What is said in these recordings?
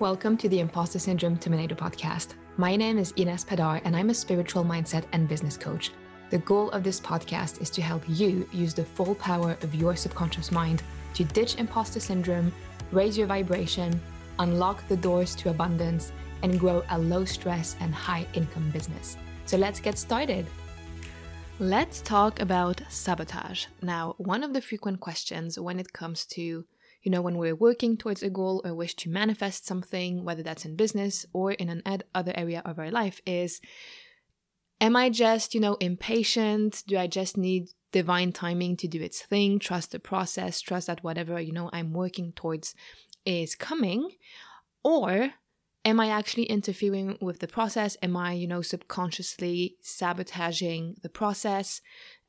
Welcome to the Imposter Syndrome Terminator podcast. My name is Ines Padar, and I'm a spiritual mindset and business coach. The goal of this podcast is to help you use the full power of your subconscious mind to ditch imposter syndrome, raise your vibration, unlock the doors to abundance, and grow a low stress and high income business. So let's get started. Let's talk about sabotage. Now, one of the frequent questions when it comes to you know, when we're working towards a goal or wish to manifest something, whether that's in business or in an ed- other area of our life, is am I just, you know, impatient? Do I just need divine timing to do its thing? Trust the process, trust that whatever, you know, I'm working towards is coming? Or am I actually interfering with the process? Am I, you know, subconsciously sabotaging the process?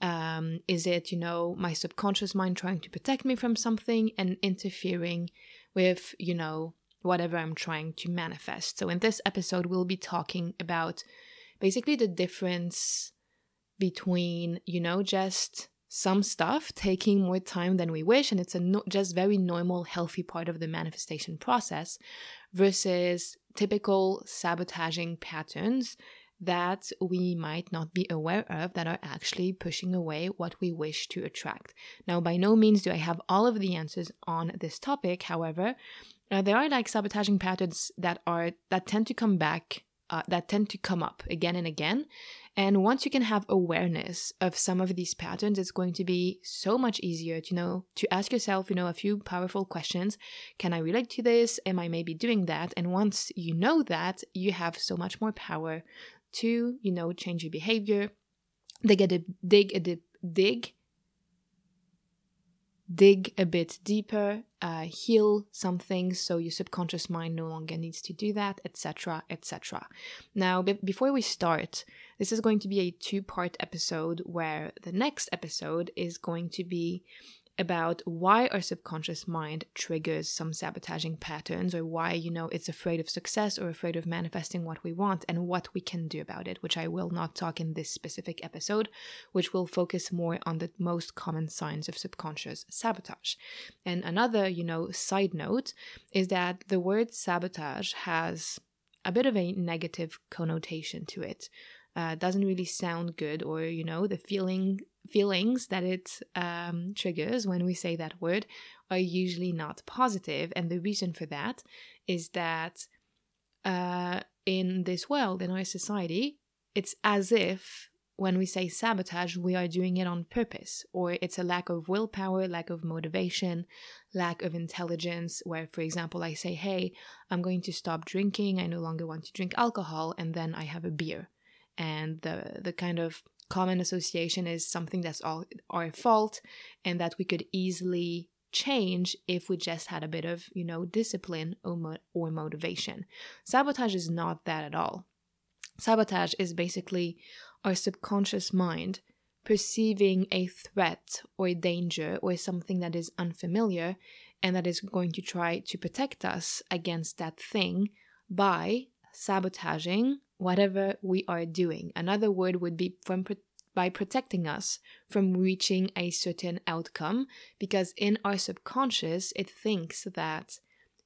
Um, is it, you know, my subconscious mind trying to protect me from something and interfering with, you know, whatever I'm trying to manifest? So, in this episode, we'll be talking about basically the difference between, you know, just some stuff taking more time than we wish, and it's a no- just very normal, healthy part of the manifestation process, versus typical sabotaging patterns that we might not be aware of that are actually pushing away what we wish to attract. Now, by no means do I have all of the answers on this topic. However, uh, there are like sabotaging patterns that are that tend to come back uh, that tend to come up again and again. And once you can have awareness of some of these patterns, it's going to be so much easier to know to ask yourself, you know, a few powerful questions. Can I relate to this? Am I maybe doing that? And once you know that, you have so much more power to, you know, change your behavior. Dig a dig a dip, dig dig a bit deeper, uh, heal some things so your subconscious mind no longer needs to do that, etc., etc. Now, b- before we start, this is going to be a two part episode where the next episode is going to be about why our subconscious mind triggers some sabotaging patterns or why, you know, it's afraid of success or afraid of manifesting what we want and what we can do about it, which I will not talk in this specific episode, which will focus more on the most common signs of subconscious sabotage. And another, you know, side note is that the word sabotage has a bit of a negative connotation to it. Uh, doesn't really sound good, or you know, the feeling feelings that it um, triggers when we say that word are usually not positive. And the reason for that is that uh, in this world, in our society, it's as if when we say sabotage, we are doing it on purpose, or it's a lack of willpower, lack of motivation, lack of intelligence. Where, for example, I say, Hey, I'm going to stop drinking, I no longer want to drink alcohol, and then I have a beer. And the, the kind of common association is something that's all our fault and that we could easily change if we just had a bit of, you know, discipline or, mo- or motivation. Sabotage is not that at all. Sabotage is basically our subconscious mind perceiving a threat or a danger or something that is unfamiliar and that is going to try to protect us against that thing by sabotaging whatever we are doing. Another word would be from by protecting us from reaching a certain outcome because in our subconscious it thinks that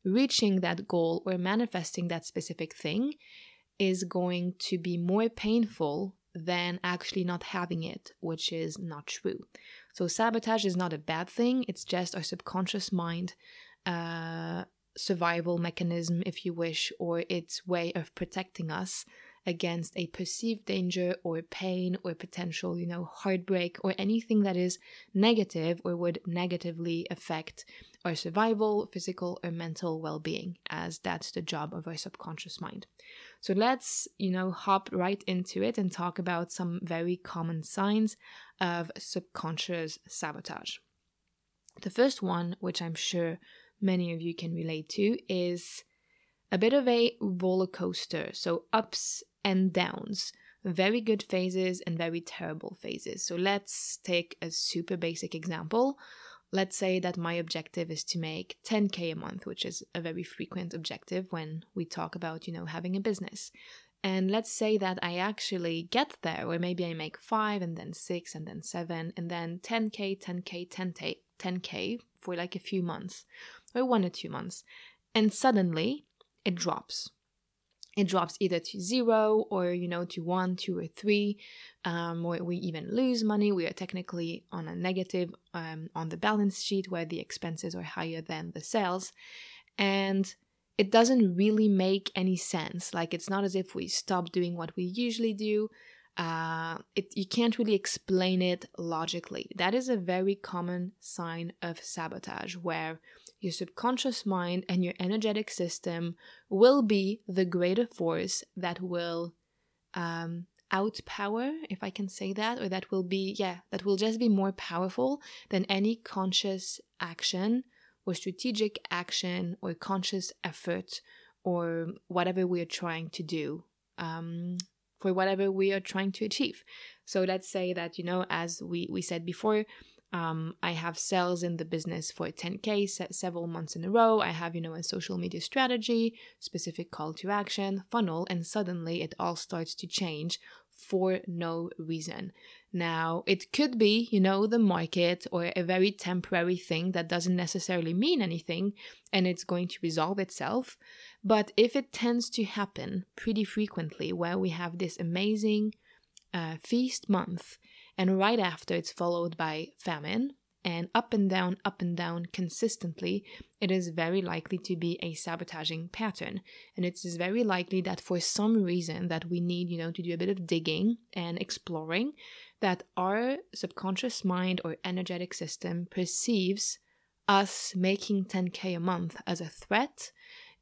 reaching that goal or manifesting that specific thing is going to be more painful than actually not having it, which is not true. So, sabotage is not a bad thing, it's just our subconscious mind uh, survival mechanism, if you wish, or its way of protecting us against a perceived danger or pain or potential, you know, heartbreak or anything that is negative or would negatively affect our survival, physical, or mental well being, as that's the job of our subconscious mind. So let's, you know, hop right into it and talk about some very common signs of subconscious sabotage. The first one, which I'm sure many of you can relate to, is a bit of a roller coaster. So ups and downs, very good phases and very terrible phases. So let's take a super basic example. Let's say that my objective is to make 10k a month, which is a very frequent objective when we talk about, you know, having a business. And let's say that I actually get there, or maybe I make five and then six and then seven and then 10k, 10k, 10k, 10k for like a few months or one or two months. And suddenly it drops it drops either to zero or you know to one two or three. Um, or we even lose money. We are technically on a negative um, on the balance sheet where the expenses are higher than the sales. And it doesn't really make any sense. Like it's not as if we stop doing what we usually do. Uh, it, you can't really explain it logically. That is a very common sign of sabotage where your subconscious mind and your energetic system will be the greater force that will um, outpower, if I can say that, or that will be, yeah, that will just be more powerful than any conscious action or strategic action or conscious effort or whatever we are trying to do um, for whatever we are trying to achieve. So let's say that, you know, as we, we said before, um, I have sales in the business for 10K se- several months in a row. I have, you know, a social media strategy, specific call to action, funnel, and suddenly it all starts to change for no reason. Now, it could be, you know, the market or a very temporary thing that doesn't necessarily mean anything and it's going to resolve itself. But if it tends to happen pretty frequently, where we have this amazing uh, feast month and right after it's followed by famine, and up and down, up and down consistently, it is very likely to be a sabotaging pattern. And it is very likely that for some reason that we need, you know, to do a bit of digging and exploring, that our subconscious mind or energetic system perceives us making 10k a month as a threat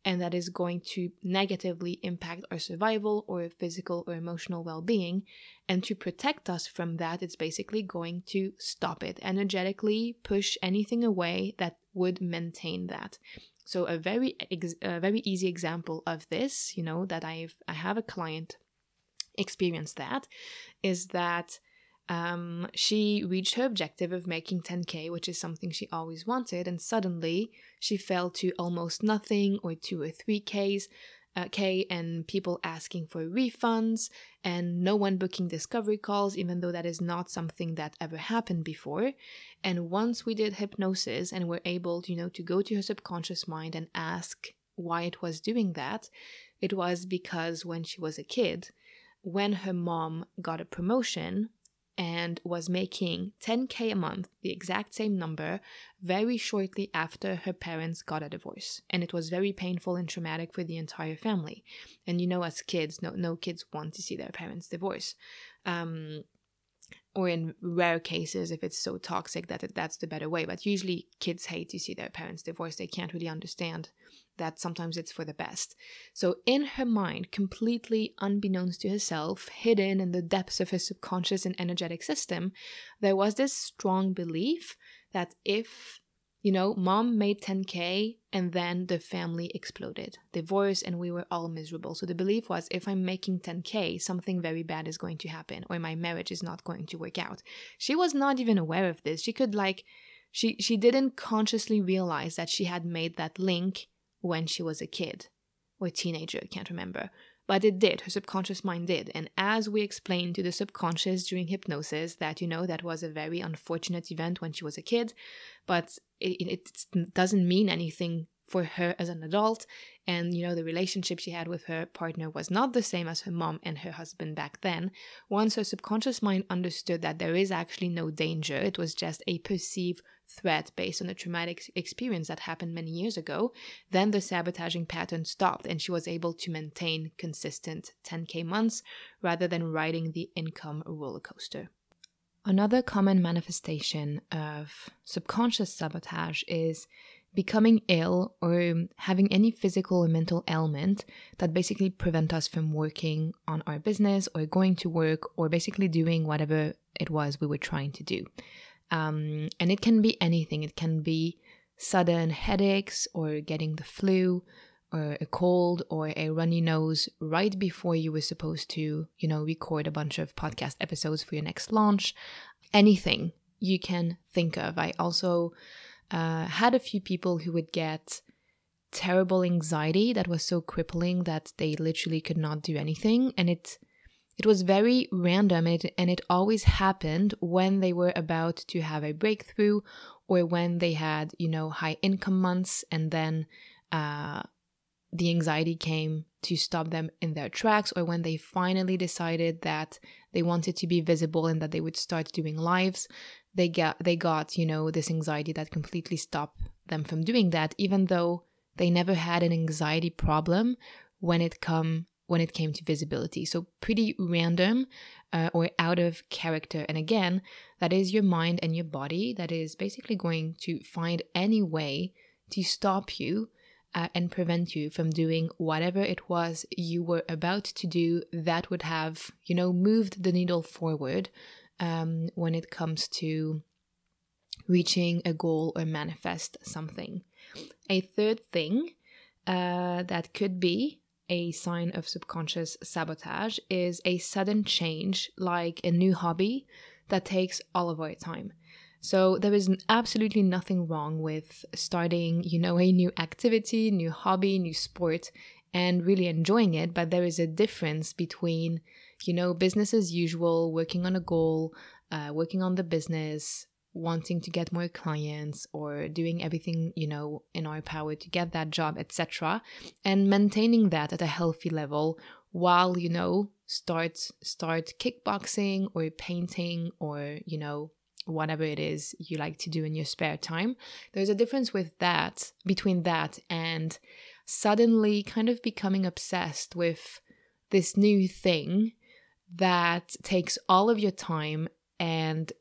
and that is going to negatively impact our survival or physical or emotional well being. And to protect us from that, it's basically going to stop it, energetically push anything away that would maintain that. So a very ex- a very easy example of this, you know, that I've I have a client experience that is that um, she reached her objective of making 10k, which is something she always wanted, and suddenly she fell to almost nothing or two or three k's. Uh, K and people asking for refunds and no one booking discovery calls, even though that is not something that ever happened before. And once we did hypnosis and were able, you know, to go to her subconscious mind and ask why it was doing that, it was because when she was a kid, when her mom got a promotion, and was making 10k a month, the exact same number, very shortly after her parents got a divorce. And it was very painful and traumatic for the entire family. And you know, as kids, no, no kids want to see their parents divorce. Um, or in rare cases if it's so toxic that that's the better way but usually kids hate to see their parents divorced they can't really understand that sometimes it's for the best so in her mind completely unbeknownst to herself hidden in the depths of her subconscious and energetic system there was this strong belief that if you know, mom made 10K and then the family exploded, divorce, and we were all miserable. So the belief was if I'm making 10K, something very bad is going to happen or my marriage is not going to work out. She was not even aware of this. She could, like, she, she didn't consciously realize that she had made that link when she was a kid or a teenager, I can't remember. But it did, her subconscious mind did. And as we explained to the subconscious during hypnosis, that, you know, that was a very unfortunate event when she was a kid, but it, it doesn't mean anything for her as an adult and you know the relationship she had with her partner was not the same as her mom and her husband back then. Once her subconscious mind understood that there is actually no danger it was just a perceived threat based on a traumatic experience that happened many years ago then the sabotaging pattern stopped and she was able to maintain consistent 10k months rather than riding the income roller coaster. Another common manifestation of subconscious sabotage is becoming ill or having any physical or mental ailment that basically prevent us from working on our business or going to work or basically doing whatever it was we were trying to do. Um, and it can be anything. It can be sudden headaches or getting the flu or a cold or a runny nose right before you were supposed to, you know, record a bunch of podcast episodes for your next launch. Anything you can think of. I also uh, had a few people who would get terrible anxiety that was so crippling that they literally could not do anything. And it it was very random. And it, and it always happened when they were about to have a breakthrough or when they had you know high income months and then uh, the anxiety came to stop them in their tracks or when they finally decided that they wanted to be visible and that they would start doing lives they got they got you know this anxiety that completely stopped them from doing that even though they never had an anxiety problem when it come when it came to visibility. So pretty random uh, or out of character. And again that is your mind and your body that is basically going to find any way to stop you uh, and prevent you from doing whatever it was you were about to do that would have, you know, moved the needle forward um, when it comes to reaching a goal or manifest something. A third thing uh, that could be a sign of subconscious sabotage is a sudden change, like a new hobby that takes all of our time. So there is absolutely nothing wrong with starting, you know, a new activity, new hobby, new sport and really enjoying it, but there is a difference between, you know, business as usual, working on a goal, uh, working on the business, wanting to get more clients or doing everything you know in our power to get that job etc and maintaining that at a healthy level while you know start start kickboxing or painting or you know whatever it is you like to do in your spare time. There's a difference with that, between that and suddenly kind of becoming obsessed with this new thing that takes all of your time and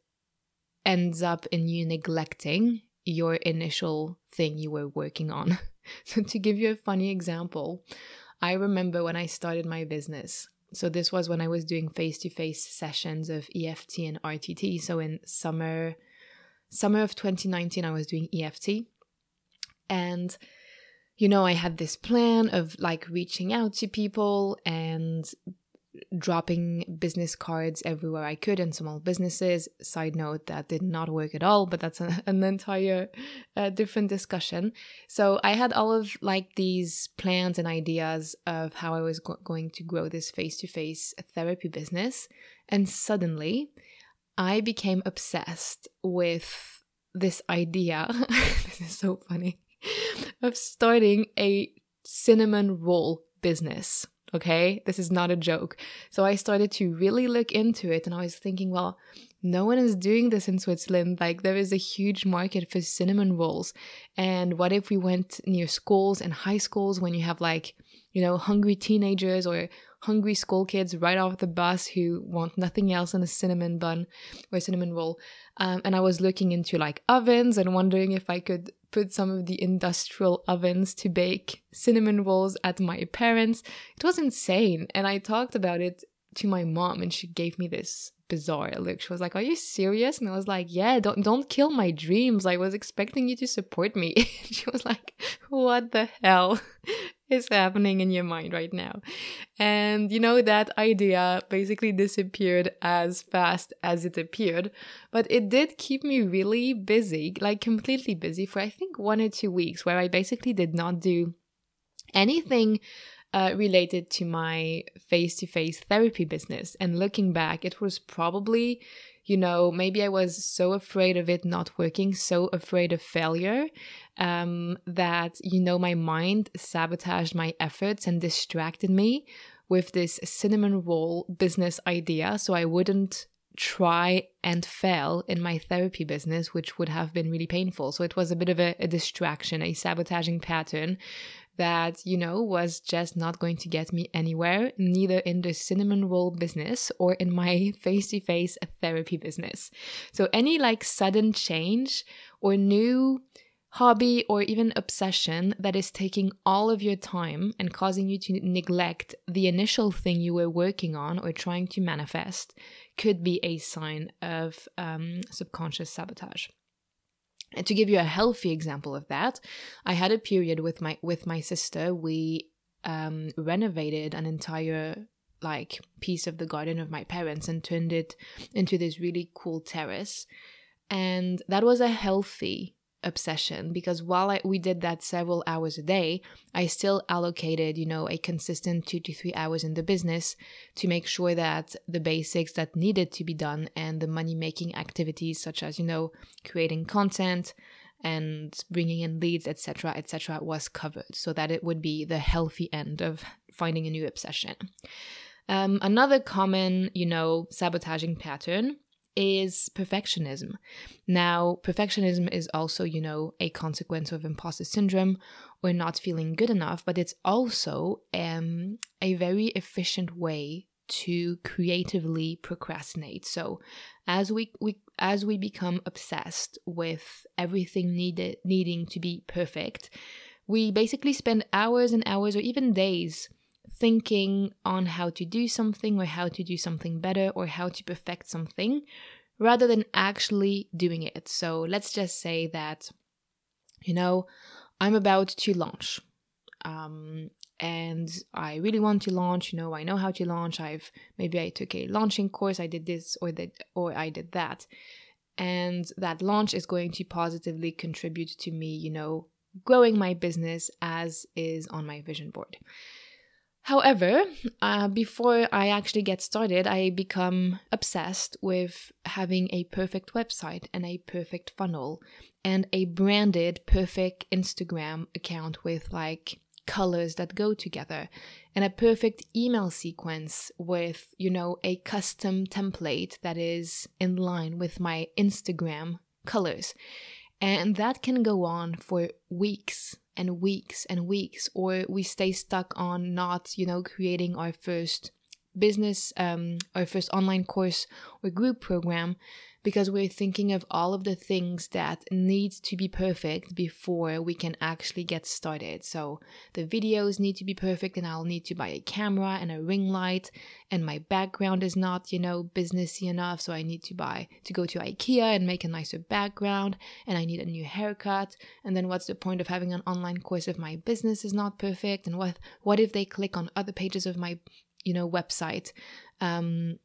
ends up in you neglecting your initial thing you were working on. so, to give you a funny example, I remember when I started my business, so this was when I was doing face-to-face sessions of EFT and RTT. So in summer summer of 2019 I was doing EFT. And you know, I had this plan of like reaching out to people and dropping business cards everywhere I could in small businesses. Side note, that did not work at all, but that's a, an entire uh, different discussion. So I had all of like these plans and ideas of how I was go- going to grow this face to face therapy business. And suddenly I became obsessed with this idea. this is so funny of starting a cinnamon roll business. Okay, this is not a joke. So I started to really look into it and I was thinking, well, no one is doing this in Switzerland. Like, there is a huge market for cinnamon rolls. And what if we went near schools and high schools when you have like, you know, hungry teenagers or hungry school kids right off the bus who want nothing else than a cinnamon bun or cinnamon roll? Um, and I was looking into like ovens and wondering if I could put some of the industrial ovens to bake cinnamon rolls at my parents. It was insane. And I talked about it to my mom and she gave me this bizarre look. She was like, "Are you serious?" And I was like, "Yeah, don't don't kill my dreams. I was expecting you to support me." she was like, "What the hell is happening in your mind right now?" And you know that idea basically disappeared as fast as it appeared, but it did keep me really busy, like completely busy for I think 1 or 2 weeks where I basically did not do anything uh, related to my face to face therapy business. And looking back, it was probably, you know, maybe I was so afraid of it not working, so afraid of failure, um, that, you know, my mind sabotaged my efforts and distracted me with this cinnamon roll business idea. So I wouldn't try and fail in my therapy business, which would have been really painful. So it was a bit of a, a distraction, a sabotaging pattern that, you know, was just not going to get me anywhere, neither in the cinnamon roll business or in my face to face therapy business. So, any like sudden change or new hobby or even obsession that is taking all of your time and causing you to neglect the initial thing you were working on or trying to manifest could be a sign of um, subconscious sabotage. And to give you a healthy example of that, I had a period with my with my sister. We um, renovated an entire like piece of the garden of my parents and turned it into this really cool terrace. And that was a healthy obsession because while I, we did that several hours a day, I still allocated, you know, a consistent two to three hours in the business to make sure that the basics that needed to be done and the money making activities, such as, you know, creating content, and bringing in leads, etc., etc., was covered, so that it would be the healthy end of finding a new obsession. Um, another common, you know, sabotaging pattern is perfectionism. Now, perfectionism is also, you know, a consequence of imposter syndrome or not feeling good enough, but it's also um, a very efficient way to creatively procrastinate. So, as we, we as we become obsessed with everything needed needing to be perfect, we basically spend hours and hours or even days thinking on how to do something or how to do something better or how to perfect something rather than actually doing it. So let's just say that, you know, I'm about to launch. Um, and I really want to launch, you know, I know how to launch. I've maybe I took a launching course, I did this or that or I did that. And that launch is going to positively contribute to me, you know, growing my business as is on my vision board. However, uh, before I actually get started, I become obsessed with having a perfect website and a perfect funnel and a branded perfect Instagram account with like colors that go together and a perfect email sequence with, you know, a custom template that is in line with my Instagram colors. And that can go on for weeks and weeks and weeks, or we stay stuck on not, you know, creating our first business, um, our first online course or group program because we're thinking of all of the things that need to be perfect before we can actually get started. So the videos need to be perfect and I'll need to buy a camera and a ring light and my background is not, you know, businessy enough, so I need to buy to go to IKEA and make a nicer background and I need a new haircut. And then what's the point of having an online course if my business is not perfect and what what if they click on other pages of my, you know, website? Um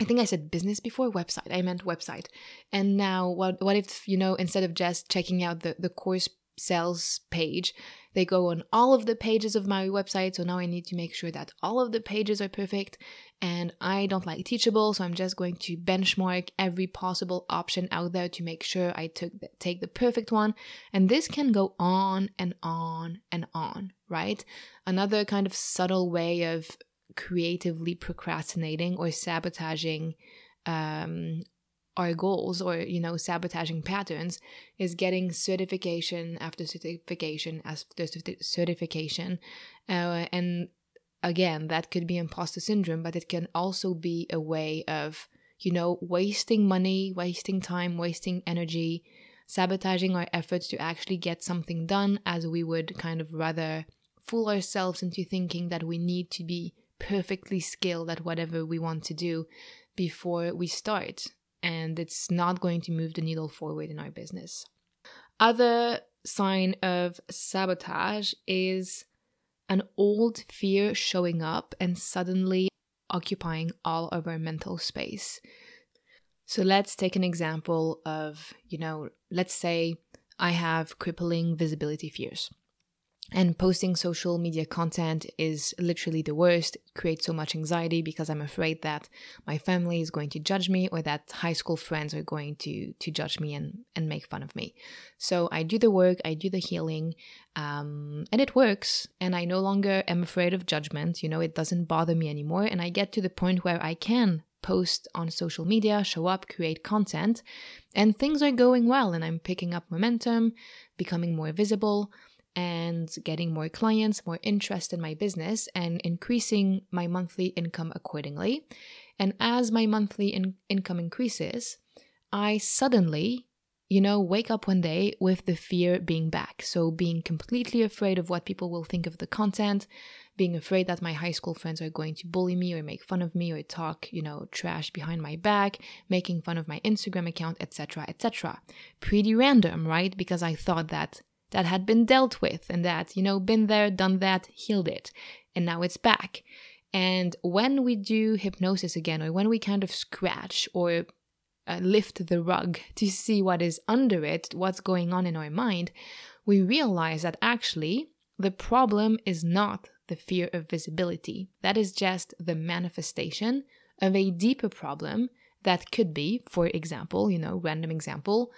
I think I said business before website. I meant website. And now what what if, you know, instead of just checking out the, the course sales page, they go on all of the pages of my website. So now I need to make sure that all of the pages are perfect. And I don't like Teachable, so I'm just going to benchmark every possible option out there to make sure I took the, take the perfect one. And this can go on and on and on, right? Another kind of subtle way of creatively procrastinating or sabotaging um, our goals or you know sabotaging patterns is getting certification after certification after certification. Uh, and again that could be imposter syndrome but it can also be a way of you know wasting money wasting time wasting energy sabotaging our efforts to actually get something done as we would kind of rather fool ourselves into thinking that we need to be perfectly skilled at whatever we want to do before we start. And it's not going to move the needle forward in our business. Other sign of sabotage is an old fear showing up and suddenly occupying all of our mental space. So let's take an example of, you know, let's say I have crippling visibility fears. And posting social media content is literally the worst. It creates so much anxiety because I'm afraid that my family is going to judge me or that high school friends are going to to judge me and, and make fun of me. So I do the work, I do the healing, um, and it works. And I no longer am afraid of judgment. You know, it doesn't bother me anymore. And I get to the point where I can post on social media, show up, create content, and things are going well. And I'm picking up momentum, becoming more visible and getting more clients, more interest in my business, and increasing my monthly income accordingly. And as my monthly in- income increases, I suddenly, you know, wake up one day with the fear being back. So, being completely afraid of what people will think of the content, being afraid that my high school friends are going to bully me or make fun of me or talk, you know, trash behind my back, making fun of my Instagram account, etc., etc. Pretty random, right? Because I thought that that had been dealt with and that, you know, been there, done that, healed it, and now it's back. And when we do hypnosis again, or when we kind of scratch or uh, lift the rug to see what is under it, what's going on in our mind, we realize that actually the problem is not the fear of visibility. That is just the manifestation of a deeper problem that could be, for example, you know, random example,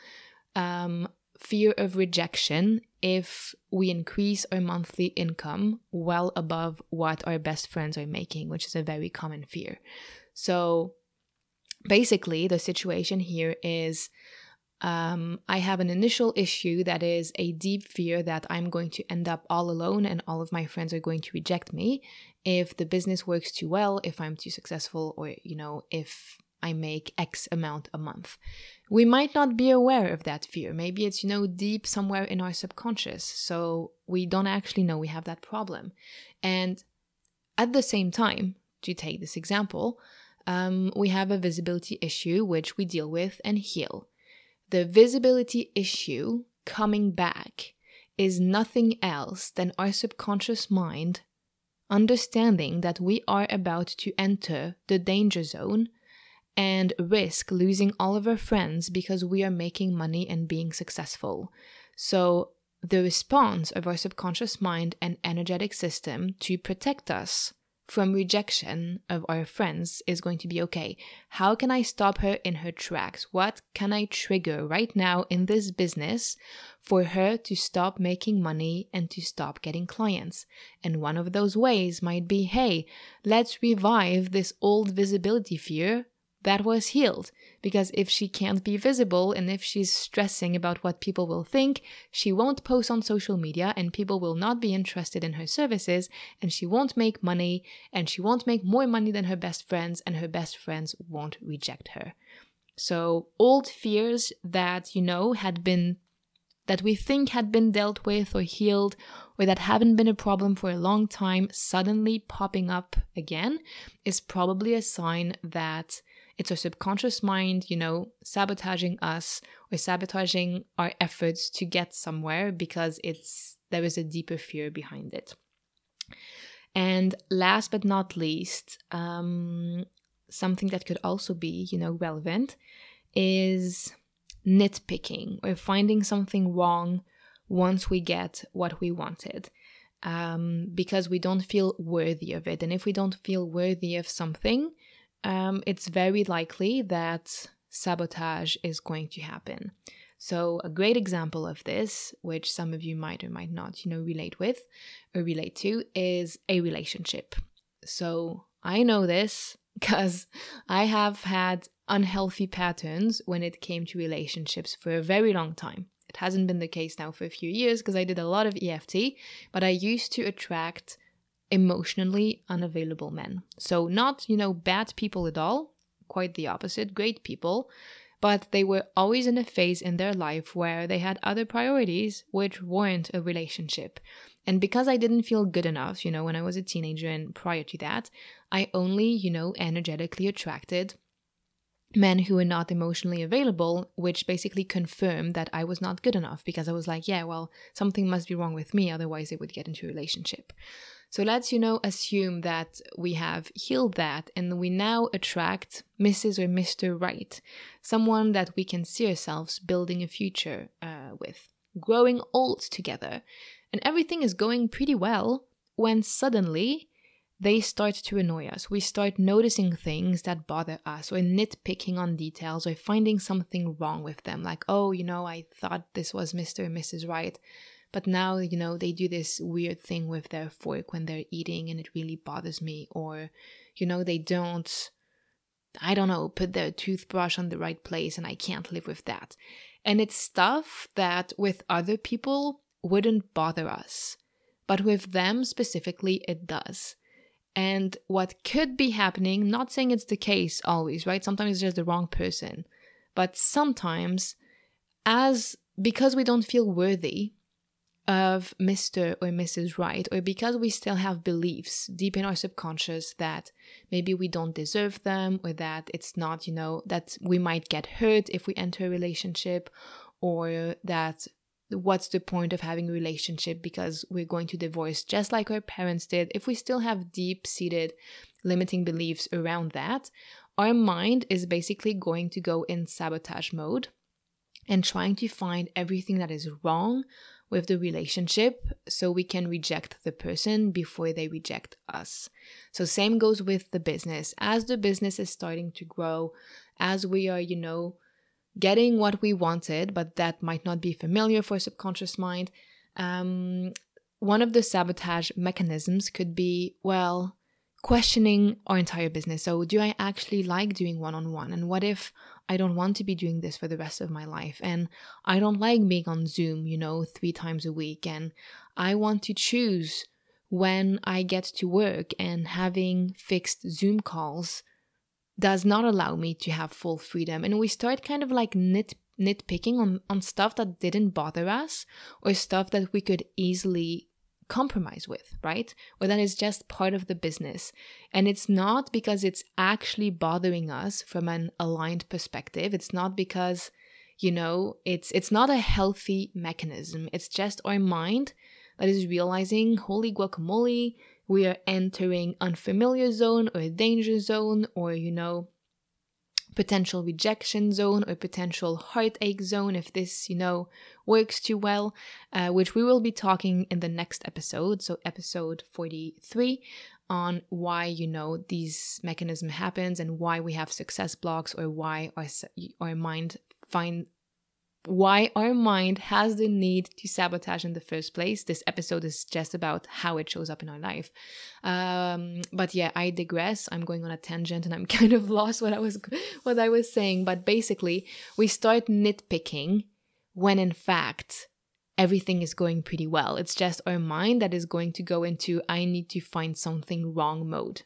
um, fear of rejection if we increase our monthly income well above what our best friends are making, which is a very common fear. So basically, the situation here is um, I have an initial issue that is a deep fear that I'm going to end up all alone and all of my friends are going to reject me if the business works too well, if I'm too successful, or, you know, if I make X amount a month. We might not be aware of that fear. Maybe it's, you know, deep somewhere in our subconscious. So we don't actually know we have that problem. And at the same time, to take this example, um, we have a visibility issue which we deal with and heal. The visibility issue coming back is nothing else than our subconscious mind understanding that we are about to enter the danger zone and risk losing all of our friends because we are making money and being successful. So, the response of our subconscious mind and energetic system to protect us from rejection of our friends is going to be okay. How can I stop her in her tracks? What can I trigger right now in this business for her to stop making money and to stop getting clients? And one of those ways might be hey, let's revive this old visibility fear that was healed. Because if she can't be visible and if she's stressing about what people will think, she won't post on social media and people will not be interested in her services and she won't make money and she won't make more money than her best friends and her best friends won't reject her. So, old fears that, you know, had been that we think had been dealt with or healed or that haven't been a problem for a long time suddenly popping up again is probably a sign that it's our subconscious mind, you know, sabotaging us or sabotaging our efforts to get somewhere because it's there is a deeper fear behind it. And last but not least, um, something that could also be, you know, relevant is nitpicking or finding something wrong once we get what we wanted. Um, because we don't feel worthy of it. And if we don't feel worthy of something, um, it's very likely that sabotage is going to happen. So, a great example of this, which some of you might or might not, you know, relate with or relate to, is a relationship. So, I know this because I have had unhealthy patterns when it came to relationships for a very long time. It hasn't been the case now for a few years because I did a lot of EFT, but I used to attract emotionally unavailable men. So, not, you know, bad people at all, quite the opposite, great people, but they were always in a phase in their life where they had other priorities which weren't a relationship. And because I didn't feel good enough, you know, when I was a teenager and prior to that, I only, you know, energetically attracted men who were not emotionally available, which basically confirmed that I was not good enough because I was like, yeah, well, something must be wrong with me, otherwise they would get into a relationship. So let's, you know, assume that we have healed that and we now attract Mrs. or Mr. Right, someone that we can see ourselves building a future uh, with, growing old together. And everything is going pretty well when suddenly they start to annoy us. We start noticing things that bother us, or nitpicking on details, or finding something wrong with them. Like, oh, you know, I thought this was Mr. and Mrs. Right, but now, you know, they do this weird thing with their fork when they're eating and it really bothers me. Or, you know, they don't, I don't know, put their toothbrush on the right place and I can't live with that. And it's stuff that with other people wouldn't bother us. But with them specifically, it does. And what could be happening, not saying it's the case always, right? Sometimes it's just the wrong person. But sometimes, as because we don't feel worthy of Mr. or Mrs. Right, or because we still have beliefs deep in our subconscious that maybe we don't deserve them, or that it's not, you know, that we might get hurt if we enter a relationship, or that what's the point of having a relationship because we're going to divorce just like our parents did, if we still have deep seated limiting beliefs around that, our mind is basically going to go in sabotage mode and trying to find everything that is wrong with the relationship so we can reject the person before they reject us. So same goes with the business. As the business is starting to grow, as we are, you know, getting what we wanted, but that might not be familiar for subconscious mind. Um, one of the sabotage mechanisms could be, well, questioning our entire business. So, do I actually like doing one on one? And what if I don't want to be doing this for the rest of my life? And I don't like being on Zoom, you know, three times a week. And I want to choose when I get to work, and having fixed Zoom calls does not allow me to have full freedom. And we start kind of like nit nitpicking on, on stuff that didn't bother us or stuff that we could easily compromise with, right? Or that is just part of the business. And it's not because it's actually bothering us from an aligned perspective. It's not because, you know, it's it's not a healthy mechanism. It's just our mind that is realizing, holy guacamole, we are entering unfamiliar zone or a danger zone or you know potential rejection zone or potential heartache zone if this you know works too well uh, which we will be talking in the next episode. So episode 43 on why you know these mechanism happens and why we have success blocks or why our, our mind find why our mind has the need to sabotage in the first place. This episode is just about how it shows up in our life. Um, but yeah, I digress. I'm going on a tangent and I'm kind of lost what I was what I was saying. But basically, we start nitpicking when in fact everything is going pretty well. It's just our mind that is going to go into I need to find something wrong mode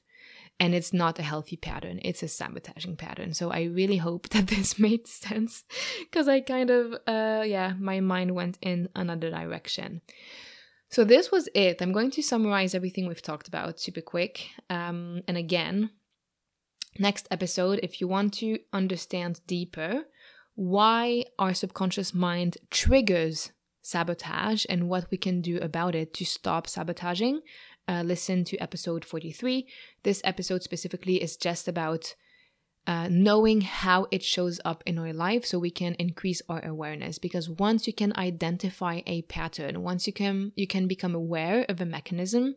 and it's not a healthy pattern. It's a sabotaging pattern. So i really hope that this made sense because i kind of uh yeah my mind went in another direction. So this was it. I'm going to summarize everything we've talked about super quick. Um, and again next episode if you want to understand deeper why our subconscious mind triggers sabotage and what we can do about it to stop sabotaging uh, listen to episode 43. This episode specifically is just about uh, knowing how it shows up in our life so we can increase our awareness because once you can identify a pattern once you can you can become aware of a mechanism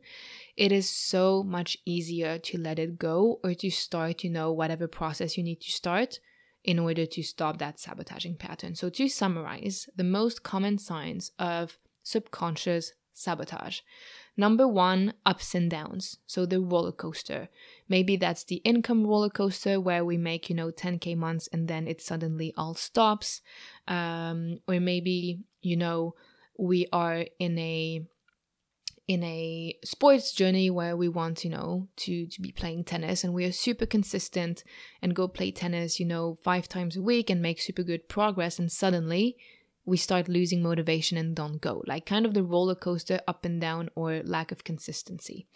it is so much easier to let it go or to start you know whatever process you need to start in order to stop that sabotaging pattern so to summarize the most common signs of subconscious sabotage Number one, ups and downs. So the roller coaster. Maybe that's the income roller coaster where we make, you know, 10K months and then it suddenly all stops. Um, or maybe, you know, we are in a in a sports journey where we want you know to to be playing tennis and we are super consistent and go play tennis you know five times a week and make super good progress and suddenly we start losing motivation and don't go, like kind of the roller coaster up and down or lack of consistency.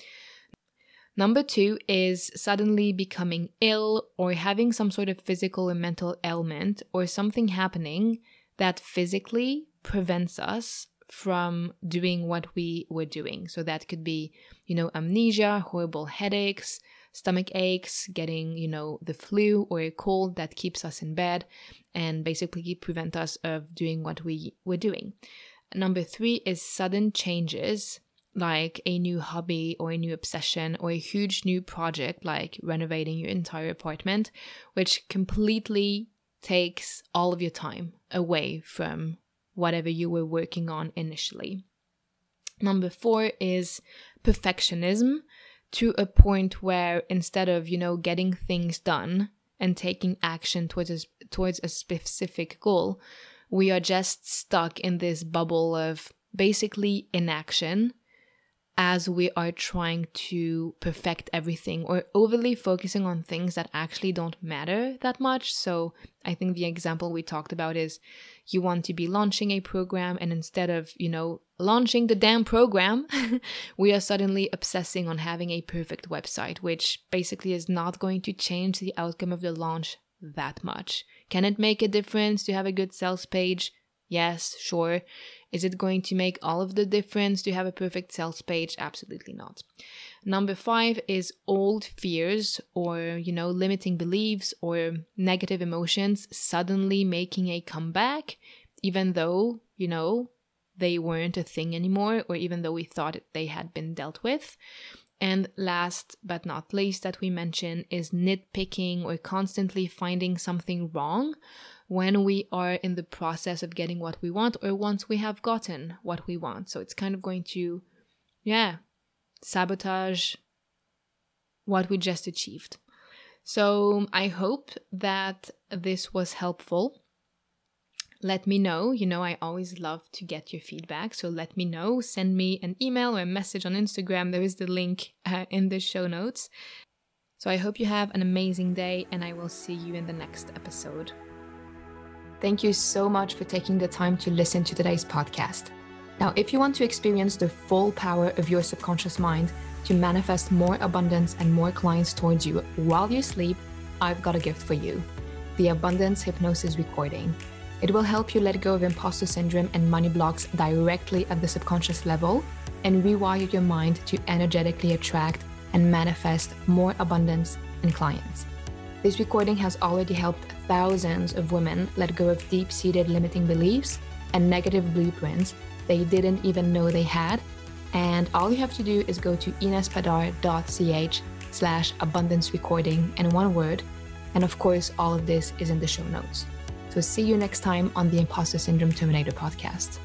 Number two is suddenly becoming ill or having some sort of physical or mental ailment or something happening that physically prevents us from doing what we were doing. So that could be, you know, amnesia, horrible headaches, stomach aches, getting, you know, the flu or a cold that keeps us in bed and basically prevent us of doing what we were doing. Number three is sudden changes like a new hobby or a new obsession or a huge new project like renovating your entire apartment, which completely takes all of your time away from whatever you were working on initially. Number four is perfectionism, to a point where instead of, you know, getting things done and taking action towards a, towards a specific goal, we are just stuck in this bubble of basically inaction as we are trying to perfect everything or overly focusing on things that actually don't matter that much. So, I think the example we talked about is you want to be launching a program, and instead of, you know, launching the damn program, we are suddenly obsessing on having a perfect website, which basically is not going to change the outcome of the launch that much. Can it make a difference to have a good sales page? Yes, sure. Is it going to make all of the difference to have a perfect sales page? Absolutely not. Number five is old fears or, you know, limiting beliefs or negative emotions suddenly making a comeback, even though, you know, they weren't a thing anymore, or even though we thought they had been dealt with. And last but not least, that we mention is nitpicking or constantly finding something wrong when we are in the process of getting what we want or once we have gotten what we want. So it's kind of going to, yeah, sabotage what we just achieved. So I hope that this was helpful. Let me know. You know, I always love to get your feedback. So let me know. Send me an email or a message on Instagram. There is the link uh, in the show notes. So I hope you have an amazing day and I will see you in the next episode. Thank you so much for taking the time to listen to today's podcast. Now, if you want to experience the full power of your subconscious mind to manifest more abundance and more clients towards you while you sleep, I've got a gift for you the Abundance Hypnosis Recording. It will help you let go of imposter syndrome and money blocks directly at the subconscious level and rewire your mind to energetically attract and manifest more abundance and clients. This recording has already helped thousands of women let go of deep seated limiting beliefs and negative blueprints they didn't even know they had. And all you have to do is go to inespadar.ch slash abundance recording in one word. And of course, all of this is in the show notes. So see you next time on the Imposter Syndrome Terminator podcast.